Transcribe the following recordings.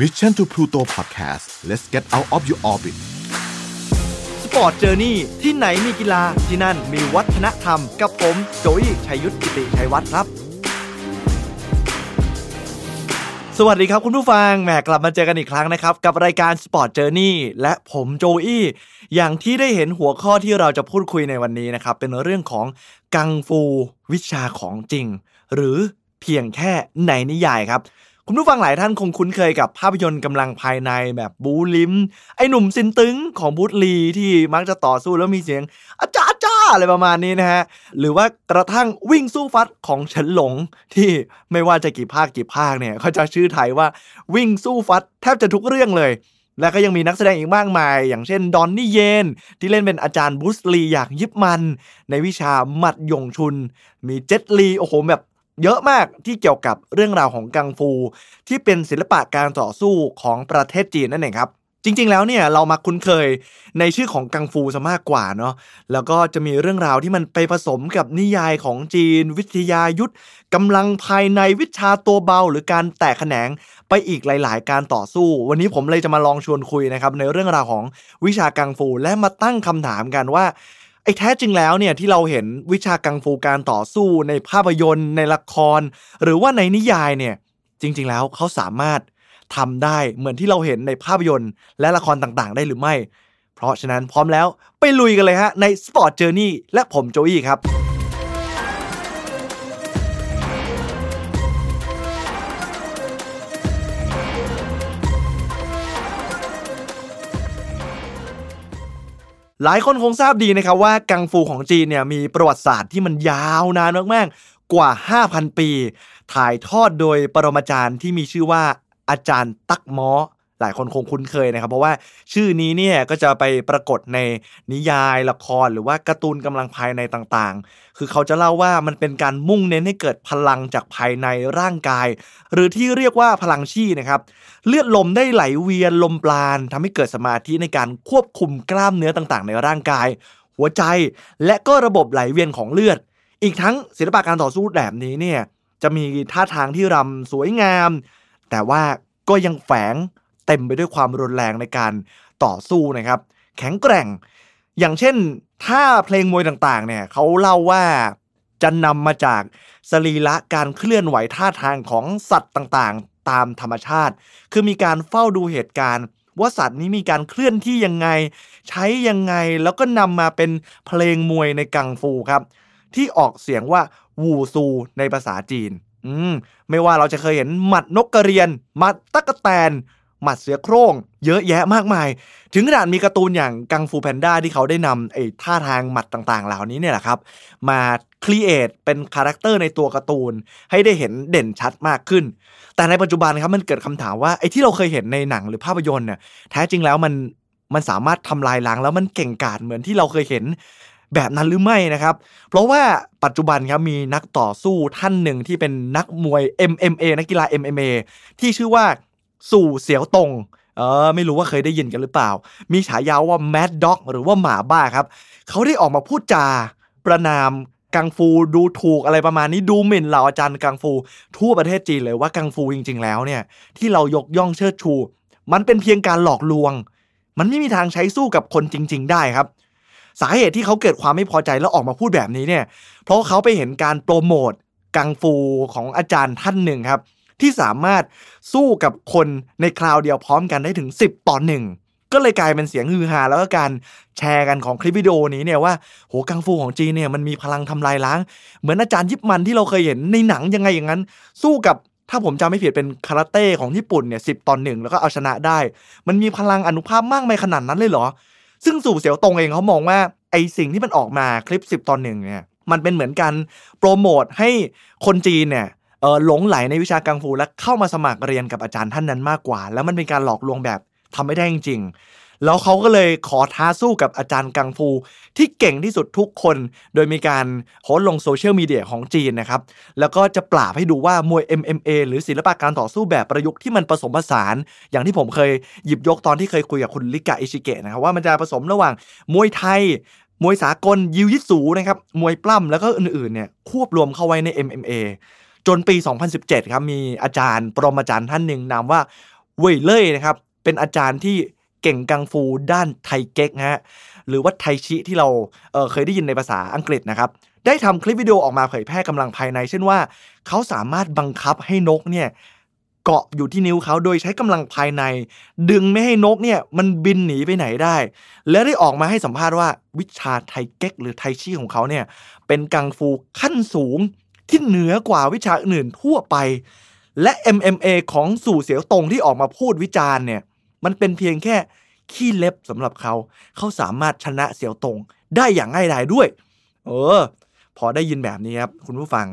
Mission to Pluto Podcast let's get out of your orbit Sport Journey ที่ไหนมีกีฬาที่นั่นมีวัฒนธรรม กับผมโจยชัยยุทธกิติชัยวัฒน์ครับ สวัสดีครับคุณผู้ฟังแหมกลับมาเจอกันอีกครั้งนะครับ กับรายการ Sport Journey และผมโจอี้อย่างที่ได้เห็นหัวข้อที่เราจะพูดคุยในวันนี้นะครับ เป็นเรื่องของกังฟูวิชาของจริง หรือเพียงแค่ในนิยายครับ คุณผู้ฟังหลายท่านคงคุ้นเคยกับภาพยนตร์กำลังภายในแบบบูลิมไอ้หนุ่มซินตึงของบูธลีที่มักจะต่อสู้แล้วมีเสียงอาจ้าจ้าอะไรประมาณนี้นะฮะ หรือว่ากระทั่งวิ่งสู้ฟัดของเฉินหลงที่ไม่ว่าจะกี่ภาคกี่ภาคเนี่ยเขาจะชื่อไทยว่าวิ่งสู้ฟัดแทบจะทุกเรื่องเลยและก็ยังมีนักแสดงอีกมากมาย อย่างเช่น ดอนนี่เยน ที่เล่นเป็นอาจารย์บรูสลีอย่างยิบมัน ในวิชาหมัดยงชุน มีเจ็ตลี โอ้โห แบบ เยอะมากที่เกี่ยวกับเรื่องราวของกังฟู ที่เป็นศิลปะการต่อสู้ของประเทศจีนนั่นเองครับ จริง ๆ แล้วเนี่ยเรามาคุ้นเคยในชื่อของกังฟูซะมากกว่าเนาะแล้วก็จะมีเรื่องราวที่มันไปผสมกับนิยายของจีน วิทยายุทธกำลังภายในวิชาตัวเบา หรือการแตกแขนงไปอีกหลาย ๆ การต่อสู้ วันนี้ผมเลยจะมาลองชวนคุยนะครับในเรื่องราวของวิชากังฟูและมาตั้งคำถามกันว่า ไอ้แท้จริงแล้วเนี่ยที่เราเห็นวิชากังฟูการต่อสู้ในภาพยนตร์ ในละคร หรือว่าในนิยายเนี่ยจริง ๆ แล้วเขาสามารถทำได้เหมือนที่เราเห็นในภาพยนตร์ และละครต่างๆ ได้หรือไม่ เพราะฉะนั้นพร้อมแล้วไปลุยกันเลยฮะใน Sport Journey และผมโจอี้ครับ หลายคนคงทราบดีนะครับว่ากังฟูของจีนเนี่ยมีประวัติศาสตร์ที่มันยาวนานมากๆ กว่า 5,000 ปี ถ่ายทอดโดยปรมาจารย์ที่มีชื่อว่าอาจารย์ตักม้อ หลายคนคงคุ้นเคยนะครับ เพราะว่าชื่อนี้เนี่ยก็จะไปปรากฏในนิยายละครหรือว่าการ์ตูนกำลังภายในต่างๆ คือเขาจะเล่าว่ามันเป็นการมุ่งเน้นให้เกิดพลังจากภายในร่างกาย หรือที่เรียกว่าพลังชีนะครับ เลือดลมได้ไหลเวียนลมปราณทำให้เกิดสมาธิในการควบคุมกล้ามเนื้อต่างๆ ในร่างกาย หัวใจและก็ระบบไหลเวียนของเลือด อีกทั้งศิลปะการต่อสู้แบบนี้เนี่ยจะมีท่าทางที่รำสวยงาม แต่ว่าก็ยังแฝง ต็มไปด้วยความรุนแรงในการต่อสู้นะครับ แข็งแกร่ง อย่างเช่นท่าเพลงมวยต่างๆ เนี่ยเขาเล่าว่าจะนำมาจากสรีระการเคลื่อนไหวท่าทางของสัตว์ต่างๆ ตามธรรมชาติ คือมีการเฝ้าดูเหตุการณ์ ว่าสัตว์นี้มีการเคลื่อนที่ยังไง ใช้ยังไงแล้วก็นำมาเป็นเพลงมวยในกังฟูครับ ที่ออกเสียงว่าวูซูในภาษาจีน อืมไม่ว่าเราจะเคยเห็นหมัดนกกระเรียนหมัดตั๊กแตน หมัดเสือโคร่งเยอะแยะมากมาย ถึงขนาดมีการ์ตูนอย่างกังฟูแพนด้าที่เขาได้นำไอ้ท่าทางหมัดต่างๆ เหล่านี้เนี่ยแหละครับ มา create เป็น character ในตัวการ์ตูนให้ได้เห็นเด่นชัดมากขึ้น แต่ในปัจจุบันครับมันเกิดคำถามว่าไอ้ที่เราเคยเห็นในหนังหรือภาพยนตร์เนี่ยแท้จริงแล้วมันมันสามารถทำลายล้างแล้วมันเก่งกาจเหมือนที่เราเคยเห็นแบบนั้นหรือไม่นะครับ เพราะว่าปัจจุบันครับมีนักต่อสู้ท่านหนึ่งที่เป็นนักมวย MMA นักกีฬา MMA ที่ชื่อว่า สวีเสี่ยวตงเออไม่รู้ว่าเคยได้ยินกันหรือเปล่า มีฉายาว่า Mad Dog หรือว่าหมาบ้าครับ เขาได้ออกมาพูดจา ประนามกังฟูดูถูกอะไรประมาณนี้ดูหมิ่นเหล่าอาจารย์กังฟู ทั่วประเทศจีนเลยว่ากังฟูจริง ๆ แล้วเนี่ย ที่เรายกย่องเชิดชู มันเป็นเพียงการหลอกลวง มันไม่มีทางใช้สู้กับคนจริง ๆ ได้ครับ สาเหตุที่เขาเกิดความไม่พอใจแล้วออกมาพูดแบบนี้เนี่ย เพราะเขาไปเห็นการโปรโมทกังฟูของอาจารย์ท่านหนึ่งครับ ที่สามารถสู้กับคนในคราวเดียวพร้อมกันได้ถึง 10 ต่อหนึ่งก็เลยกลายเป็นเสียงฮือฮาแล้วก็การแชร์กันของคลิปวิดีโอนี้เนี่ยว่าโหกังฟูของจีนเนี่ยมันมีพลังทำลายล้าง เหมือนอาจารย์ยิปมันที่เราเคยเห็นในหนังยังไงอย่างนั้น สู้กับถ้าผมจำไม่ผิดเป็นคาราเต้ของญี่ปุ่นเนี่ยสิตอนหนึ่งแล้วก็เอาชนะได้ มันมีพลังอนุภาพมากมายขนาดนั้นเลยเหรอ ซึ่งสู่เสียวตรงเองเขามองว่าไอสิ่งที่มันออกมาคลิป10ตอนหนึ่งเนี่ยมันเป็นเหมือนกันโปรโมทให้คนจีนเนี่ย เออหลงไหลในวิชากังฟูและเข้ามาสมัครเรียนกับอาจารย์ท่านนั้นมากกว่า แล้วมันเป็นการหลอกลวงแบบทำไม่ได้จริงๆแล้วเขาก็เลยขอท้าสู้กับอาจารย์กังฟู ที่เก่งที่สุดทุกคน โดยมีการโพสลงโซเชียลมีเดียของจีนนะครับ แล้วก็จะปราบให้ดูว่ามวย MMA หรือศิลปะการต่อสู้แบบประยุกต์ที่มันผสมผสาน อย่างที่ผมเคยหยิบยกตอนที่เคยคุยกับคุณลิกะอิชิเกะนะครับว่ามันจะผสมระหว่างมวยไทยมวยสากลยิวยิสูนะครับมวยปล้ำแล้วก็อื่นๆเนี่ยควบรวมเข้าไว้ใน MMA จนปี 2017 ครับมีอาจารย์ ปรมาจารย์ท่านหนึ่งนามว่าเว่ยเล่ยนะครับ เป็นอาจารย์ที่เก่งกังฟูด้านไทเก๊กนะฮะหรือว่าไทชิที่เราเเคยได้ยินในภาษาอังกฤษนะครับ ได้ทำคลิปวิดีโอออกมาเผยแพร่กำลังภายใน เช่นว่า เขาสามารถบังคับให้นกเนี่ยเกาะอยู่ที่นิ้วเขาโดยใช้กำลังภายใน ดึงไม่ให้นกเนี่ยมันบินหนีไปไหนได้ และได้ออกมาให้สัมภาษณ์ว่าวิชาไทเก๊กหรือไทชีของเขาเนี่ยเป็นกังฟูขั้นสูง ที่เหนือกว่าวิชาอื่นทั่วไป และ MMA ของสู่เสียวตรงที่ออกมาพูดวิจารณ์เนี่ย มันเป็นเพียงแค่ขี้เล็บสำหรับเขา เขาสามารถชนะเสียวตรงได้อย่างง่ายดายด้วย เออ พอได้ยินแบบนี้ครับ คุณผู้ฟัง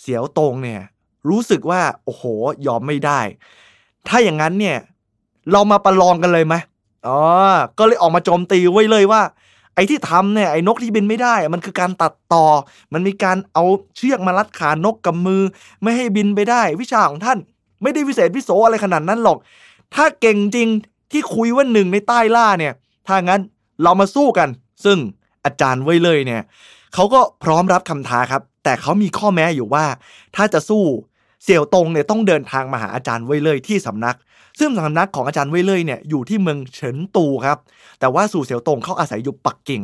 เสียวตรงเนี่ย รู้สึกว่า โอ้โห ยอมไม่ได้ ถ้าอย่างนั้นเนี่ย เรามาประลองกันเลยไหมอ๋อ ก็เลยออกมาโจมตีไว้เลยว่า ไอ้ที่ทำเนี่ยไอ้นกที่บินไม่ได้ มันคือการตัดต่อ มันมีการเอาเชือกมารัดขานกกับมือ ไม่ให้บินไปได้ วิชาของท่านไม่ได้วิเศษวิโสอะไรขนาดนั้นหรอก ถ้าเก่งจริงที่คุยว่าหนึ่งในใต้ล่าเนี่ย ถ้างั้นเรามาสู้กัน ซึ่งอาจารย์ไว้เลยเนี่ยเขาก็พร้อมรับคำท้าครับ แต่เขามีข้อแม้อยู่ว่า ถ้าจะสู้เสี่ยวตงเนี่ยต้องเดินทางมาหาอาจารย์เว่ยเลยที่สำนัก ซึ่งสำนักของอาจารย์เว่ยเล่ยเนี่ยอยู่ที่เมืองเฉินตูครับแต่ว่าสู่เสี่ยวตงเขาอาศัยอยู่ปักกิ่ง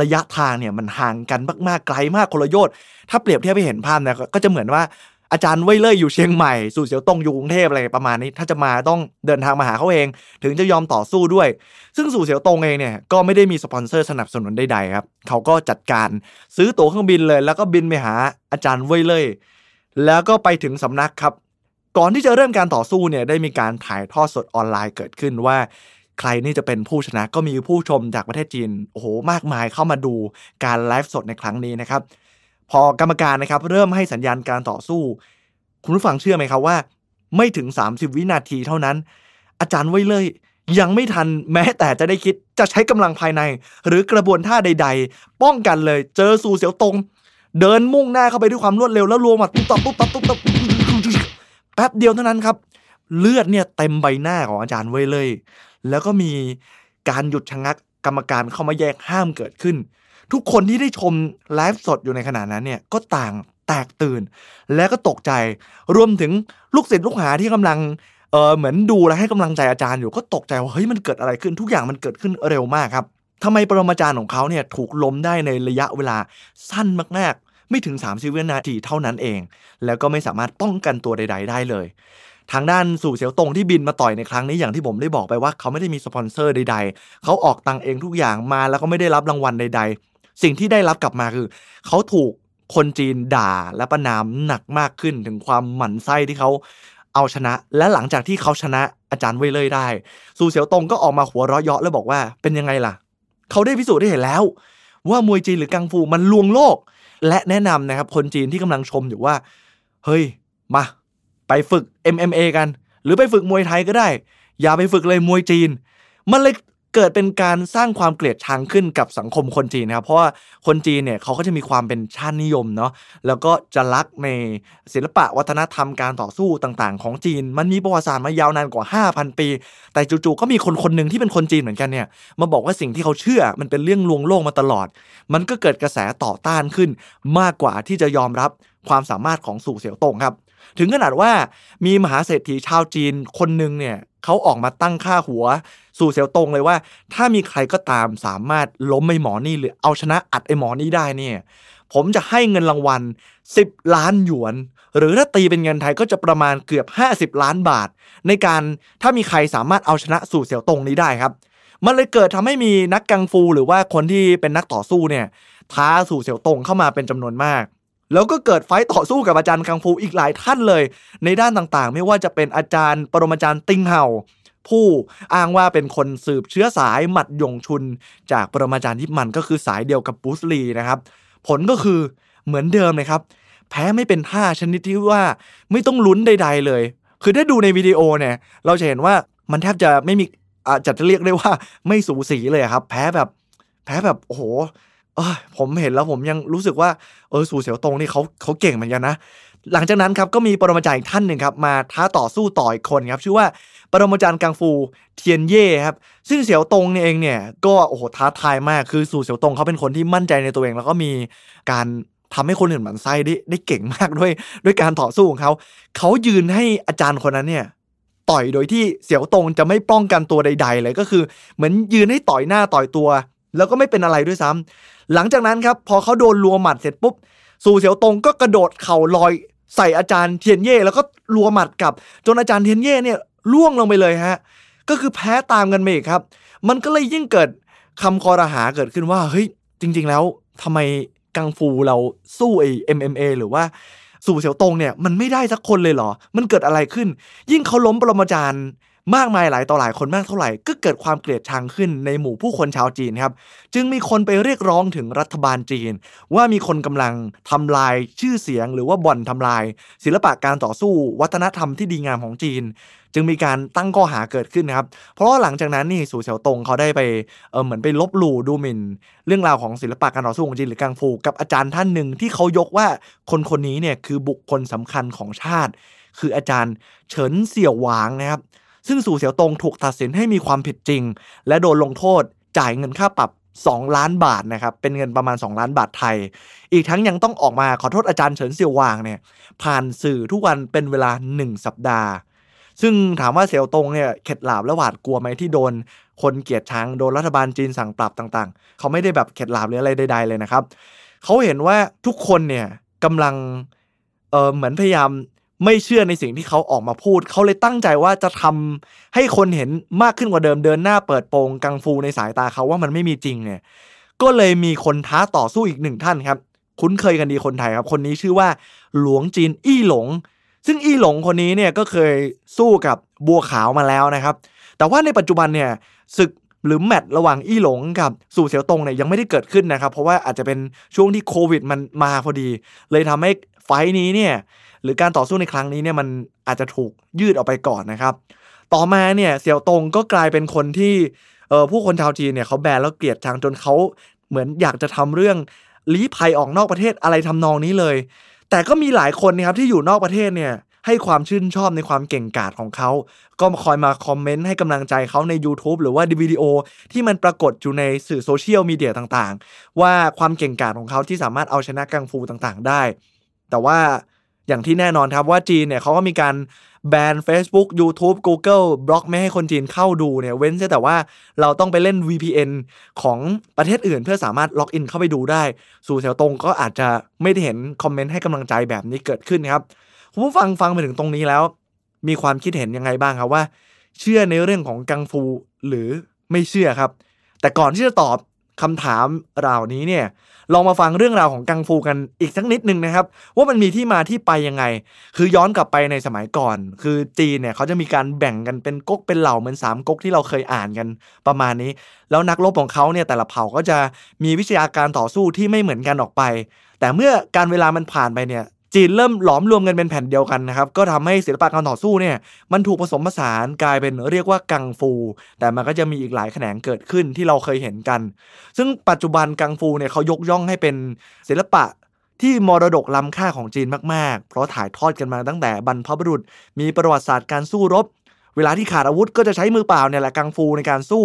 ระยะทางเนี่ยมันห่างกันมากๆไกลมากคนละโยชน์ถ้าเปรียบเทียบไปเห็นภาพเนี่ยก็จะเหมือนว่าอาจารย์เว่ยเล่ยอยู่เชียงใหม่ สู่เสี่ยวตงอยู่กรุงเทพอะไรประมาณนี้ ถ้าจะมาต้องเดินทางมาหาเขาเอง ถึงจะยอมต่อสู้ด้วย ซึ่งสู่เสี่ยวตงเองเนี่ยก็ไม่ได้มีสปอนเซอร์สนับสนุนใดๆครับเขาก็จัดการซื้อตั๋วเครื่องบินเลย แล้วก็บินไปหาอาจารย์เว่ยเล่ยแล้วก็ไปถึงสำนักครับ ก่อนที่จะเริ่มการต่อสู้เนี่ยได้มีการถ่ายทอดสดออนไลน์เกิดขึ้นว่า ใครนี่จะเป็นผู้ชนะก็มีผู้ชมจากประเทศจีนโอ้โหมากมายเข้ามาดูการไลฟ์สดในครั้งนี้นะครับ พอกรรมการนะครับเริ่มให้สัญญาณการต่อสู้ คุณผู้ฟังเชื่อไหมครับว่า ไม่ถึง 30 วินาทีเท่านั้น อาจารย์ไว้เลยยังไม่ทันแม้แต่จะได้คิดจะใช้กำลังภายใน หรือกระบวนท่าใด ๆ ป้องกันเลย เจอสู่เสียวตรง เดินมุ่งหน้าเข้าไปด้วยความรวดเร็วแล้วรวมมาตุ๊บตับตุ๊บตับตุ๊บตับ แป๊บเดียวเท่านั้นครับ เลือดเนี่ยเต็มใบหน้าของอาจารย์ไว้เลย แล้วก็มีการหยุดชะงักกรรมการเข้ามาแยกห้ามเกิดขึ้น ทุกคนที่ได้ชมไลฟ์สดอยู่ในขณะนั้นเนี่ยก็ต่างแตกตื่น และก็ตกใจ รวมถึงลูกศิษย์ลูกหาที่กำลังเออเหมือนดูและให้กำลังใจอาจารย์อยู่ก็ตกใจว่าเฮ้ยมันเกิดอะไรขึ้นทุกอย่างมันเกิดขึ้นเร็วมากครับทำไมปรมาจารย์ของเขาเนี่ยถูกล้มได้ในระยะเวลาสั้นมาก ไม่ถึง30วินาทีเท่านั้นเอง แล้วก็ไม่สามารถป้องกันตัวใด ๆ ได้เลย ทางด้านสู่เสียวตรงที่บินมาต่อยในครั้งนี้อย่างที่ผมได้บอกไปว่าเขาไม่ได้มีสปอนเซอร์ใด ๆ เขาออกตังเองทุกอย่างมาแล้วก็ไม่ได้รับรางวัลใด ๆ สิ่งที่ได้รับกลับมาคือ เขาถูกคนจีนด่าและประนามหนักมากขึ้นถึงความหมั่นไส้ที่เขาเอาชนะ และหลังจากที่เขาชนะอาจารย์เว่ยเลยได้สู่เสียวตรงก็ออกมาหัวเราะเยาะแล้วบอกว่าเป็นยังไงล่ะ เขาได้พิสูจน์ได้เห็นแล้ว ว่ามวยจีนหรือกังฟูมันลวงโลก และแนะนำนะครับคนจีนที่กำลังชมอยู่ว่า เฮ้ย มา ไปฝึก MMA กัน หรือไปฝึกมวยไทยก็ได้ อย่าไปฝึกเลยมวยจีน มันเลย เกิดเป็นการสร้างความเกลียดชังขึ้นกับสังคมคนจีนนะครับเพราะว่าคนจีนเนี่ยเขาก็จะมีความเป็นชาตินิยมเนาะแล้วก็จะรักในศิลปะวัฒนธรรมการต่อสู้ต่างๆ ของจีน มันมีประวัติศาสตร์มายาวนานกว่า 5,000 ปี แต่จู่ๆก็มีคนคนหนึ่งที่เป็นคนจีนเหมือนกันเนี่ยมาบอกว่าสิ่งที่เขาเชื่อมันเป็นเรื่องลวงโลกมาตลอด มันก็เกิดกระแสต่อต้านขึ้น มากกว่าที่จะยอมรับความสามารถของสู่เสี่ยวตงครับ ถึงขนาดว่ามีมหาเศรษฐีชาวจีนคนหนึ่งเนี่ยเขาออกมาตั้งค่าหัว สู่เสียวตงเลยว่า ถ้ามีใครก็ตามสามารถล้มไอ้หมอนี่หรือเอาชนะอัดไอ้หมอนี่ได้เนี่ยผมจะให้เงินรางวัล 10 ล้านหยวน หรือถ้าตีเป็นเงินไทยก็จะประมาณเกือบ 50 ล้านบาท ในการถ้ามีใครสามารถเอาชนะสู่เสี่ยวตงนี้ได้ครับ มันเลยเกิดทำให้มีนักกังฟูหรือว่าคนที่เป็นนักต่อสู้เนี่ยท้าสู่เสี่ยวตงเข้ามาเป็นจำนวนมาก แล้วก็เกิดไฟต่อสู้กับอาจารย์กังฟูอีกหลายท่านเลย ในด้านต่างๆ ไม่ว่าจะเป็นอาจารย์ ปรมาจารย์ติงเห่า ผู้อ้างว่าเป็นคนสืบเชื้อสายหมัดยงชุน จากปรมาจารย์ยิปมันก็คือสายเดียวกับบูสลีนะครับ ผลก็คือเหมือนเดิมเลยครับ แพ้ไม่เป็นท่าชนิดที่ว่าไม่ต้องลุ้นใด ๆ เลย คือถ้าดูในวิดีโอเนี่ย เราจะเห็นว่ามันแทบจะไม่มีอาจจะเรียกได้ว่าไม่สูสีเลยครับ แพ้แบบแพ้แบบโอ้โห ผมเห็นแล้วผมยังรู้สึกว่าเออสู่เสียวตรงนี่เขาเขาเก่งเหมือนกันนะ หลังจากนั้นครับก็มีปรมาจารย์อีกท่านหนึ่งครับมาท้าต่อสู้ต่ออีกคนครับชื่อว่าปรมาจารย์กังฟูเทียนเย่ครับซึ่งเสี่ยวตงเนี่ยเองเนี่ยก็โอ้โหท้าทายมากคือสู่เสี่ยวตงเขาเป็นคนที่มั่นใจในตัวเอง แล้วก็มีการทำให้คนอื่นหมันไส้ได้ได้เก่งมากด้วยด้วยการต่อสู้ของเขาเขายืนให้อาจารย์คนนั้นเนี่ยต่อยโดยที่เสี่ยวตงจะไม่ป้องกันตัวใด ๆ เลยก็คือ เหมือนยืนให้ต่อยหน้าต่อยตัว แล้วก็ไม่เป็นอะไรด้วยซ้ำหลังจากนั้นครับพอเขาโดนรัวหมัดเสร็จปุ๊บสู่เสียวตงก็กระโดดเข่าลอยใส่อาจารย์เทียนเย่แล้วก็รัวหมัดกลับ จนอาจารย์เทียนเย่เนี่ยล่วงลงไปเลยฮะก็คือแพ้ตามกันไปอีกครับ มันก็เลยยิ่งเกิดคำคอรหาเกิดขึ้นว่าเฮ้ยจริง ๆ แล้วทำไมกังฟูเราสู้ไอ้ MMA หรือว่าสู่เสียวตงเนี่ยมันไม่ได้สักคนเลยเหรอ มันเกิดอะไรขึ้น ยิ่งเขาล้มปรมาจารย์ มากมายหลายต่อหลายคนมากเท่าไหร่ ก็เกิดความเกลียดชังขึ้นในหมู่ผู้คนชาวจีนครับ จึงมีคนไปเรียกร้องถึงรัฐบาลจีน ว่ามีคนกำลังทำลายชื่อเสียง หรือว่าบ่อนทำลาย ศิลปะการต่อสู้ วัฒนธรรมที่ดีงามของจีน จึงมีการตั้งข้อหาเกิดขึ้นครับ เพราะหลังจากนั้นนี่สู่เฉียวตงเขาได้ไปเออเหมือนไปลบหลู่ดูหมิ่น เรื่องราวของศิลปะการต่อสู้ของจีนหรือกังฟูกับอาจารย์ท่านหนึ่งที่เขายกว่าคนคนนี้เนี่ยคือบุคคลสำคัญของชาติ คืออาจารย์เฉินเสี่ยวหวางนะครับ ซึ่งสู่เสียวตงถูกตัดสินให้มีความผิดจริง และโดนลงโทษจ่ายเงินค่าปรับ 2 ล้านบาทนะครับเป็นเงินประมาณ 2 ล้านบาทไทย อีกทั้งยังต้องออกมาขอโทษอาจารย์เฉินเสี่ยวหวางเนี่ยผ่านสื่อทุกวันเป็นเวลา 1 สัปดาห์ ซึ่งถามว่าเสี่ยวตงเนี่ยเข็ดหลาบและหวาดกลัวไหมที่โดน คนเกลียดชังโดนรัฐบาลจีนสั่งปรับต่างๆ เขาไม่ได้แบบเข็ดหลาบหรืออะไรใดๆเลยนะครับเขาเห็นว่าทุกคนเนี่ยกำลังเออเหมือนพยายาม ไม่เชื่อในสิ่งที่เขาออกมาพูด เขาเลยตั้งใจว่าจะทำให้คนเห็นมากขึ้นกว่าเดิมเดินหน้าเปิดโปงกังฟูในสายตาเขาว่ามันไม่มีจริงเนี่ย ก็เลยมีคนท้าต่อสู้อีกหนึ่งท่านครับ คุ้นเคยกันดีคนไทยครับ คนนี้ชื่อว่าหลวงจีนอี้หลง ซึ่งอี้หลงคนนี้เนี่ยก็เคยสู้กับบัวขาวมาแล้วนะครับ แต่ว่าในปัจจุบันเนี่ยศึกหรือแมตช์ระหว่างอี้หลงกับสู่เสียวตงเนี่ยยังไม่ได้เกิดขึ้นนะครับ เพราะว่าอาจจะเป็นช่วงที่โควิดมันมาพอดี เลยทำให้ไฟท์นี้เนี่ย หรือการต่อสู้ในครั้งนี้เนี่ยมันอาจจะถูกยืดออกไปก่อนนะครับ ต่อมาเนี่ยเสี่ยวตงก็กลายเป็นคนที่เออผู้คนชาวจีนเนี่ยเขาแบนแล้วเกลียดชังจนเขาเหมือนอยากจะทำเรื่องลี้ภัยออกนอกประเทศอะไรทำนองนี้เลย แต่ก็มีหลายคนนะครับที่อยู่นอกประเทศเนี่ยให้ความชื่นชอบในความเก่งกาจของเขา ก็คอยมาคอมเมนต์ให้กำลังใจเขาใน YouTube หรือว่าวิดีโอที่มันปรากฏอยู่ในสื่อโซเชียลมีเดียต่างๆ ว่าความเก่งกาจของเขาที่สามารถเอาชนะกังฟูต่างๆ ได้ แต่ว่า อย่างที่แน่นอนครับว่าจีนเนี่ยเขาก็มีการแบน Facebook YouTube Google บล็อกไม่ให้คนจีนเข้าดูเนี่ยเว้นแต่ว่าเราต้องไปเล่น VPN ของประเทศอื่น เพื่อสามารถล็อกอินเข้าไปดูได้ สวีเสี่ยวตงก็อาจจะไม่ได้เห็นคอมเมนต์ให้กำลังใจแบบนี้เกิดขึ้นครับคุณผู้ฟังฟังไปถึงตรงนี้แล้ว มีความคิดเห็นยังไงบ้างครับว่า เชื่อในเรื่องของกังฟูหรือไม่เชื่อครับ แต่ก่อนที่จะตอบ คำถามเหล่านี้เนี่ยลองมาฟังเรื่องราวของกังฟูกันอีกสักนิดนึงนะครับ ว่ามันมีที่มาที่ไปยังไง คือย้อนกลับไปในสมัยก่อน คือจีนเนี่ยเขาจะมีการแบ่งกันเป็นก๊กเป็นเหล่าเหมือนสามก๊กที่เราเคยอ่านกันประมาณนี้ แล้วนักรบของเขาเนี่ยแต่ละเผ่าก็จะมีวิชาการต่อสู้ที่ไม่เหมือนกันออกไป แต่เมื่อการเวลามันผ่านไปเนี่ย จีนเริ่มหลอมรวมกันเป็นแผ่นเดียวกันนะครับก็ทำให้ศิลปะการต่อสู้เนี่ยมันถูกผสมผสานกลายเป็นเรียกว่ากังฟู แต่มันก็จะมีอีกหลายแขนงเกิดขึ้นที่เราเคยเห็นกัน ซึ่งปัจจุบันกังฟูเนี่ยเขายกย่องให้เป็นศิลปะที่มรดกล้ำค่าของจีนมากๆ เพราะถ่ายทอดกันมาตั้งแต่บรรพบุรุษ มีประวัติศาสตร์การสู้รบ เวลาที่ขาดอาวุธก็จะใช้มือเปล่าเนี่ยแหละกังฟูในการสู้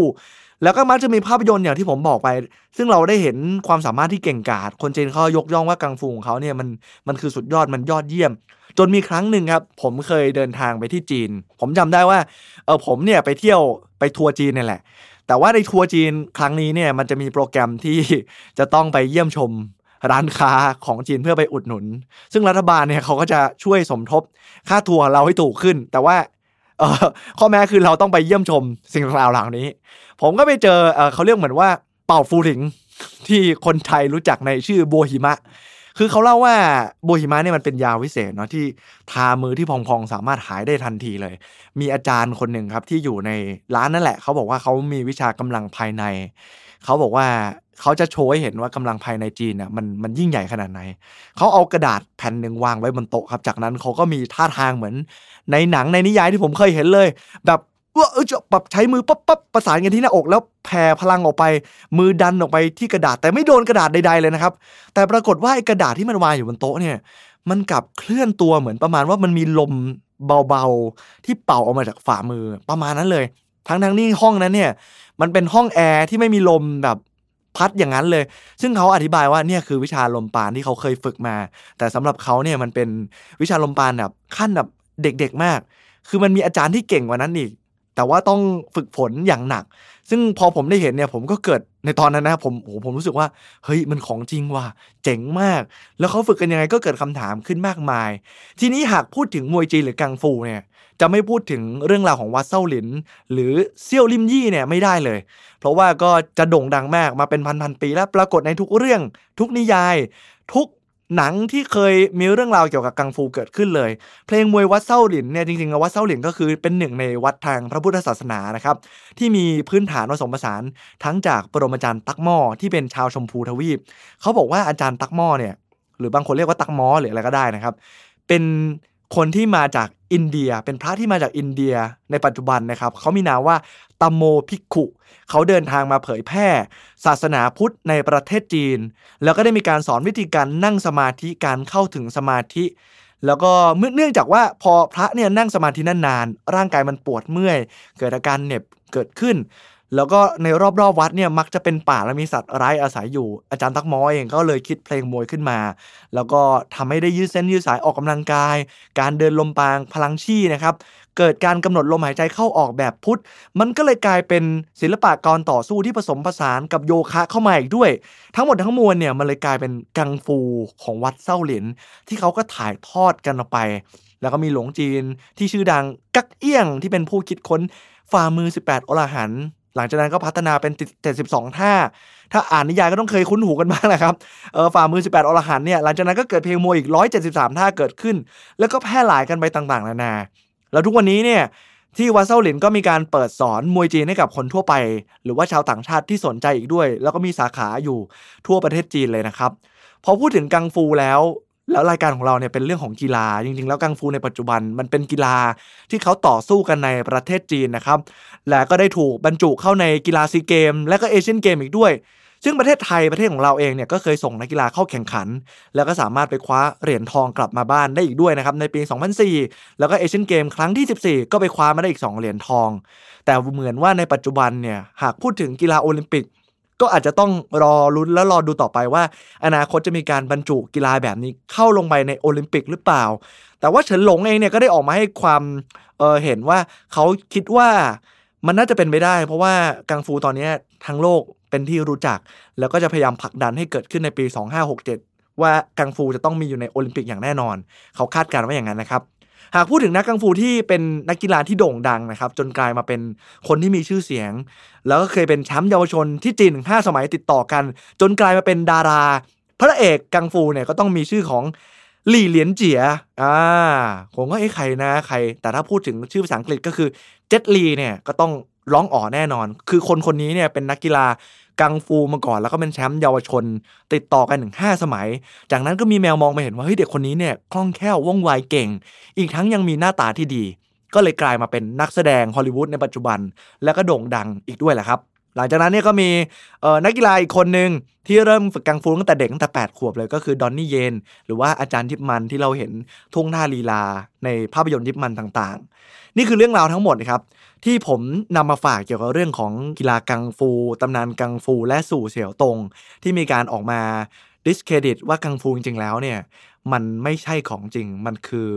แล้วก็มักจะมีภาพยนตร์อย่างที่ผมบอกไป ซึ่งเราได้เห็นความสามารถที่เก่งกาจคนจีนเขายกย่องว่ากังฟูของเขาเนี่ยมันมันคือสุดยอดมันยอดเยี่ยม จนมีครั้งหนึ่งครับ ผมเคยเดินทางไปที่จีน ผมจำได้ว่าเออผมเนี่ยไปเที่ยวไปทัวร์จีนนี่แหละ แต่ว่าในทัวร์จีนครั้งนี้เนี่ยมันจะมีโปรแกรมที่จะต้องไปเยี่ยมชมร้านค้าของจีนเพื่อไปอุดหนุน ซึ่งรัฐบาลเนี่ยเขาก็จะช่วยสมทบค่าทัวร์เราให้ถูกขึ้น แต่ว่า ข้อแม้คือเราต้องไปเยี่ยมชมสิ่งต่างๆเหล่านี้ ผมก็ไปเจอเขาเรียกเหมือนว่าเป่าฟูถิงที่คนไทยรู้จักในชื่อโบหิมะ คือเขาเล่าว่าโบหิมะเนี่ยมันเป็นยาวิเศษเนาะที่ทามือที่พองๆ สามารถหายได้ทันทีเลย มีอาจารย์คนหนึ่งครับที่อยู่ในร้านนั่นแหละ เขาบอกว่าเขามีวิชากำลังภายใน เขาบอกว่าเขาจะโชว์ให้เห็นว่ากำลังภายในจีนน่ะมันมันยิ่งใหญ่ขนาดไหน เขาเอากระดาษแผ่นหนึ่งวางไว้บนโต๊ะครับ จากนั้นเขาก็มีท่าทางเหมือน ในหนังในนิยายที่ผมเคยเห็นเลย แบบว่าเออจะแบบใช้มือปั๊บปั๊บประสานกันที่หน้าอก แล้วแผ่พลังออกไป มือดันออกไปที่กระดาษแต่ไม่โดนกระดาษใดๆเลยนะครับ แต่ปรากฏว่าไอ้กระดาษที่มันวางอยู่บนโต๊ะเนี่ย มันกลับเคลื่อนตัวเหมือนประมาณว่ามันมีลมเบาๆ ที่เป่าออกมาจากฝ่ามือประมาณนั้นเลย ทั้งทั้งนี่ห้องนั้นเนี่ย มันเป็นห้องแอร์ที่ไม่มีลมแบบพัดอย่างนั้นเลย ซึ่งเขาอธิบายว่าเนี่ยคือวิชาลมปานที่เขาเคยฝึกมา แต่สำหรับเขาเนี่ยมันเป็นวิชาลมปานแบบขั้นแบบเด็กๆมาก คือมันมีอาจารย์ที่เก่งกว่านั้นอีก แต่ว่าต้องฝึกฝนอย่างหนัก ซึ่งพอผมได้เห็นเนี่ยผมก็เกิดในตอนนั้นนะผมโอ้ผมรู้สึกว่าเฮ้ยมันของจริงว่ะเจ๋งมาก แล้วเขาฝึกกันยังไงก็เกิดคำถามขึ้นมากมาย ทีนี้หากพูดถึงมวยจีนหรือกังฟูเนี่ยจะไม่พูดถึงเรื่องราวของวัดเซาหลิน หรือเซี่ยวลิมยี่เนี่ยไม่ได้เลย เพราะว่าก็จะโด่งดังมากมาเป็นพันๆปี แล้วปรากฏในทุกเรื่อง ทุกนิยาย ทุก หนังที่เคยมีเรื่องราวเกี่ยวกับกังฟูเกิดขึ้นเลย เพลงมวยวัดเซาหลินเนี่ยจริงๆวัดเซาหลินก็คือเป็นหนึ่งในวัดทางพระพุทธศาสนานะครับที่มีพื้นฐานผสมผสานทั้งจากปรมาจารย์ตักหม้อที่เป็นชาวชมพูทวีปเขาบอกว่าอาจารย์ตักหม้อเนี่ยหรือบางคนเรียกว่าตักหม้อหรืออะไรก็ได้นะครับ เป็น คนที่มาจากอินเดีย เป็นพระที่มาจากอินเดียในปัจจุบันนะครับเขามีนามว่าตัมโมพิกขุเขาเดินทางมาเผยแพร่ ศาสนาพุทธในประเทศจีน แล้วก็ได้มีการสอนวิธีการนั่งสมาธิการเข้าถึงสมาธิ แล้วก็เนื่องจากว่าพอพระเนี่ยนั่งสมาธินานๆร่างกายมันปวดเมื่อย เกิดอาการเหน็บเกิดขึ้น แล้วก็ในรอบๆวัดเนี่ยมักจะเป็นป่าและมีสัตว์ร้ายอาศัยอยู่ อาจารย์ตักมอเองก็เลยคิดเพลงมวยขึ้นมา แล้วก็ทำให้ได้ยืดเส้นยืดสายออกกำลังกาย การเดินลมปางพลังชี่นะครับเกิดการกำหนดลมหายใจเข้าออกแบบพุทธ มันก็เลยกลายเป็นศิลปะการต่อสู้ที่ผสมผสานกับโยคะเข้ามาอีกด้วย ทั้งหมดทั้งมวลเนี่ยมันเลยกลายเป็นกังฟูของวัดเส้าหลิน ที่เขาก็ถ่ายทอดกันออกไป แล้วก็มีหลวงจีนที่ชื่อดังกักเอี้ยงที่เป็นผู้คิดค้นฝ่ามือ 18 อรหัน หลังจากนั้นก็พัฒนาเป็น 72 ท่า ถ้าอ่านนิยายก็ต้องเคยคุ้นหูกันบ้างนะครับ เออฝ่ามือ 18อรหันเนี่ย หลังจากนั้นก็เกิดเพลงมวยอีก 173 ท่าเกิดขึ้น แล้วก็แพร่หลายกันไปต่างๆ นานา แล้วทุกวันนี้เนี่ย ที่วัดเซาหลินก็มีการเปิดสอนมวยจีนให้กับคนทั่วไป หรือว่าชาวต่างชาติที่สนใจอีกด้วย แล้วก็มีสาขาอยู่ทั่วประเทศจีนเลยนะครับ พอพูดถึงกังฟูแล้ว แล้วรายการของเราเนี่ยเป็นเรื่องของกีฬาจริง ๆ แล้วกังฟูในปัจจุบันมันเป็นกีฬาที่เขาต่อสู้กันในประเทศจีนนะครับ และก็ได้ถูกบรรจุเข้าในกีฬาซีเกม และก็เอเชียนเกมอีกด้วย ซึ่งประเทศไทยประเทศของเราเองเนี่ยก็เคยส่งนักกีฬาเข้าแข่งขัน แล้วก็สามารถไปคว้าเหรียญทองกลับมาบ้านได้อีกด้วยนะครับในปี 2004 แล้วก็เอเชียนเกมครั้งที่ 14 ก็ไปคว้ามาได้อีก 2 เหรียญทอง แต่เหมือนว่าในปัจจุบันเนี่ยหากพูดถึงกีฬาโอลิมปิก ก็อาจจะต้องรอรุ้นและรอดูต่อไปว่า อนาคตจะมีการบรรจุกีฬาแบบนี้เข้าลงไปในโอลิมปิกหรือเปล่า แต่ว่าเฉินหลงเองเนี่ยก็ได้ออกมาให้ความเเห็นว่าเขาคิดว่ามันน่าจะเป็นไปได้ เพราะว่ากังฟูตอนนี้ทั้งโลกเป็นที่รู้จัก แล้วก็จะพยายามผลักดันให้เกิดขึ้นในปี 2567 ว่ากังฟูจะต้องมีอยู่ในโอลิมปิกอย่างแน่นอน เขาคาดการณ์ว่าอย่างนั้นนะครับ หากพูดถึงนักกังฟูที่เป็นนักกีฬาที่โด่งดังนะครับ จนกลายมาเป็นคนที่มีชื่อเสียง แล้วก็เคยเป็นแชมป์เยาวชนที่จีนห้าสมัยติดต่อกัน จนกลายมาเป็นดารา พระเอกกังฟูเนี่ยก็ต้องมีชื่อของหลี่เหลียนเจียอ่าผมก็เอ้ใครนะใคร แต่ถ้าพูดถึงชื่อภาษาอังกฤษก็คือเจ็ตลีเนี่ยก็ต้องร้องอ๋อแน่นอน คือคนคนนี้เนี่ยเป็นนักกีฬา กังฟูมาก่อน แล้วก็เป็นแชมป์เยาวชน ติดต่อกันถึงห้าสมัย จากนั้นก็มีแมวมองไปเห็นว่าเฮ้ยเด็กคนนี้เนี่ยคล่องแคล่วว่องไวเก่ง อีกทั้งยังมีหน้าตาที่ดี ก็เลยกลายมาเป็นนักแสดงฮอลลีวูดในปัจจุบัน แล้วก็โด่งดังอีกด้วยแหละครับ หลังจากนั้นเนี่ยก็มีนักกีฬาอีกคนหนึ่งที่เริ่มฝึกกังฟูตั้งแต่เด็กตั้งแต่ 8 ขวบเลยก็คือดอนนี่เยน หรือว่าอาจารย์ทิพมันที่เราเห็นทุ่งท่าลีลา ในภาพยนตร์ทิพมันต่างๆ นี่คือเรื่องราวทั้งหมดนะครับที่ผมนำมาฝากเกี่ยวกับเรื่องของกีฬากังฟูตำนานกังฟูและสู่เสี่ยวตง ที่มีการออกมาดิสเครดิตว่ากังฟูจริงๆแล้วเนี่ยมันไม่ใช่ของจริงมันคือ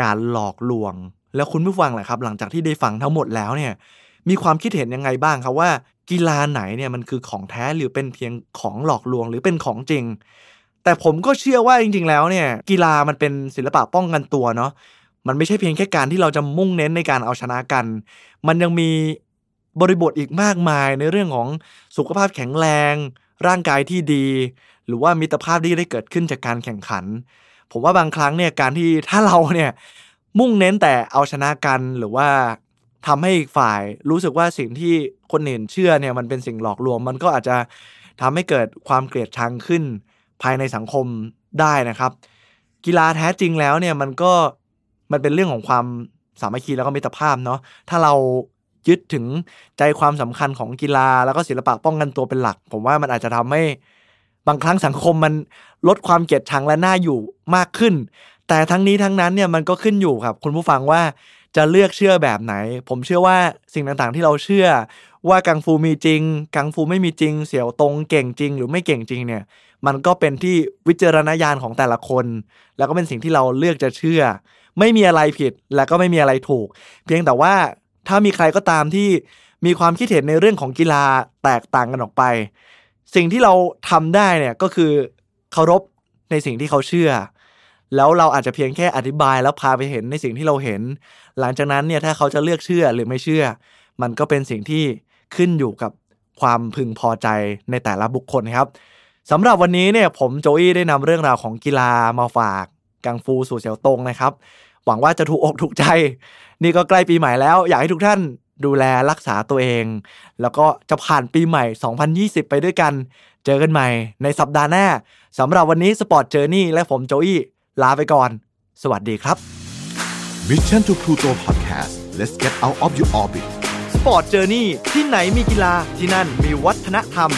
การหลอกลวง แล้วคุณผู้ฟังแหละครับ หลังจากที่ได้ฟังทั้งหมดแล้วเนี่ยมีความคิดเห็นยังไงบ้างครับว่า กีฬาไหนเนี่ยมันคือของแท้หรือเป็นเพียงของหลอกลวงหรือเป็นของจริง แต่ผมก็เชื่อว่าจริง ๆ แล้วเนี่ย กีฬามันเป็นศิลปะป้องกันตัวเนาะมันไม่ใช่เพียงแค่การที่เราจะมุ่งเน้นในการเอาชนะกัน มันยังมีบริบทอีกมากมายในเรื่องของสุขภาพแข็งแรง ร่างกายที่ดี หรือว่ามิตรภาพที่ได้เกิดขึ้นจากการแข่งขัน ผมว่าบางครั้งเนี่ยการที่ถ้าเราเนี่ยมุ่งเน้นแต่เอาชนะกันหรือว่า ทำให้อีกฝ่ายรู้สึกว่าสิ่งที่คนอื่นเชื่อเนี่ยมันเป็นสิ่งหลอกลวง มันก็อาจจะทำให้เกิดความเกลียดชังขึ้น ภายในสังคมได้นะครับ กีฬาแท้จริงแล้วเนี่ยมันก็มันเป็นเรื่องของความสามัคคีแล้วก็มิตรภาพเนาะถ้าเรายึดถึงใจความสำคัญของกีฬา แล้วก็ศิลปะป้องกันตัวเป็นหลัก ผมว่ามันอาจจะทำให้บางครั้งสังคมมันลดความเกลียดชังและน่าอยู่มากขึ้น แต่ทั้งนี้ทั้งนั้นเนี่ยมันก็ขึ้นอยู่ครับ คุณผู้ฟังว่า จะเลือกเชื่อแบบไหน ผมเชื่อว่าสิ่งต่างๆที่เราเชื่อ ว่ากังฟูมีจริง กังฟูไม่มีจริง เสี่ยวตรงเก่งจริง หรือไม่เก่งจริงเนี่ย มันก็เป็นที่วิจารณญาณของแต่ละคน แล้วก็เป็นสิ่งที่เราเลือกจะเชื่อ ไม่มีอะไรผิดและก็ไม่มีอะไรถูก เพียงแต่ว่าถ้ามีใครก็ตามที่มีความคิดเห็นในเรื่องของกีฬาแตกต่างกันออกไป สิ่งที่เราทำได้เนี่ยก็คือเคารพในสิ่งที่เขาเชื่อ แล้วเราอาจจะเพียงแค่อธิบายแล้วพาไปเห็นในสิ่งที่เราเห็น หลังจากนั้นเนี่ยถ้าเขาจะเลือกเชื่อหรือไม่เชื่อ มันก็เป็นสิ่งที่ขึ้นอยู่กับความพึงพอใจในแต่ละบุคคลครับสำหรับวันนี้เนี่ยผมโจอี้ได้นำเรื่องราวของกีฬามาฝากกังฟูสู่เสียวตงนะครับ หวังว่าจะถูกอกถูกใจ นี่ก็ใกล้ปีใหม่แล้ว อยากให้ทุกท่านดูแลรักษาตัวเอง แล้วก็จะผ่านปีใหม่ 2020 ไปด้วยกัน เจอกันใหม่ในสัปดาห์หน้าสำหรับวันนี้ Sport Journey และผมโจอี้ ลาไปก่อน สวัสดีครับ Mission to Pluto Podcast let's get out of your orbit Sport Journey ที่ไหนมีกีฬาที่นั่นมีวัฒนธรรม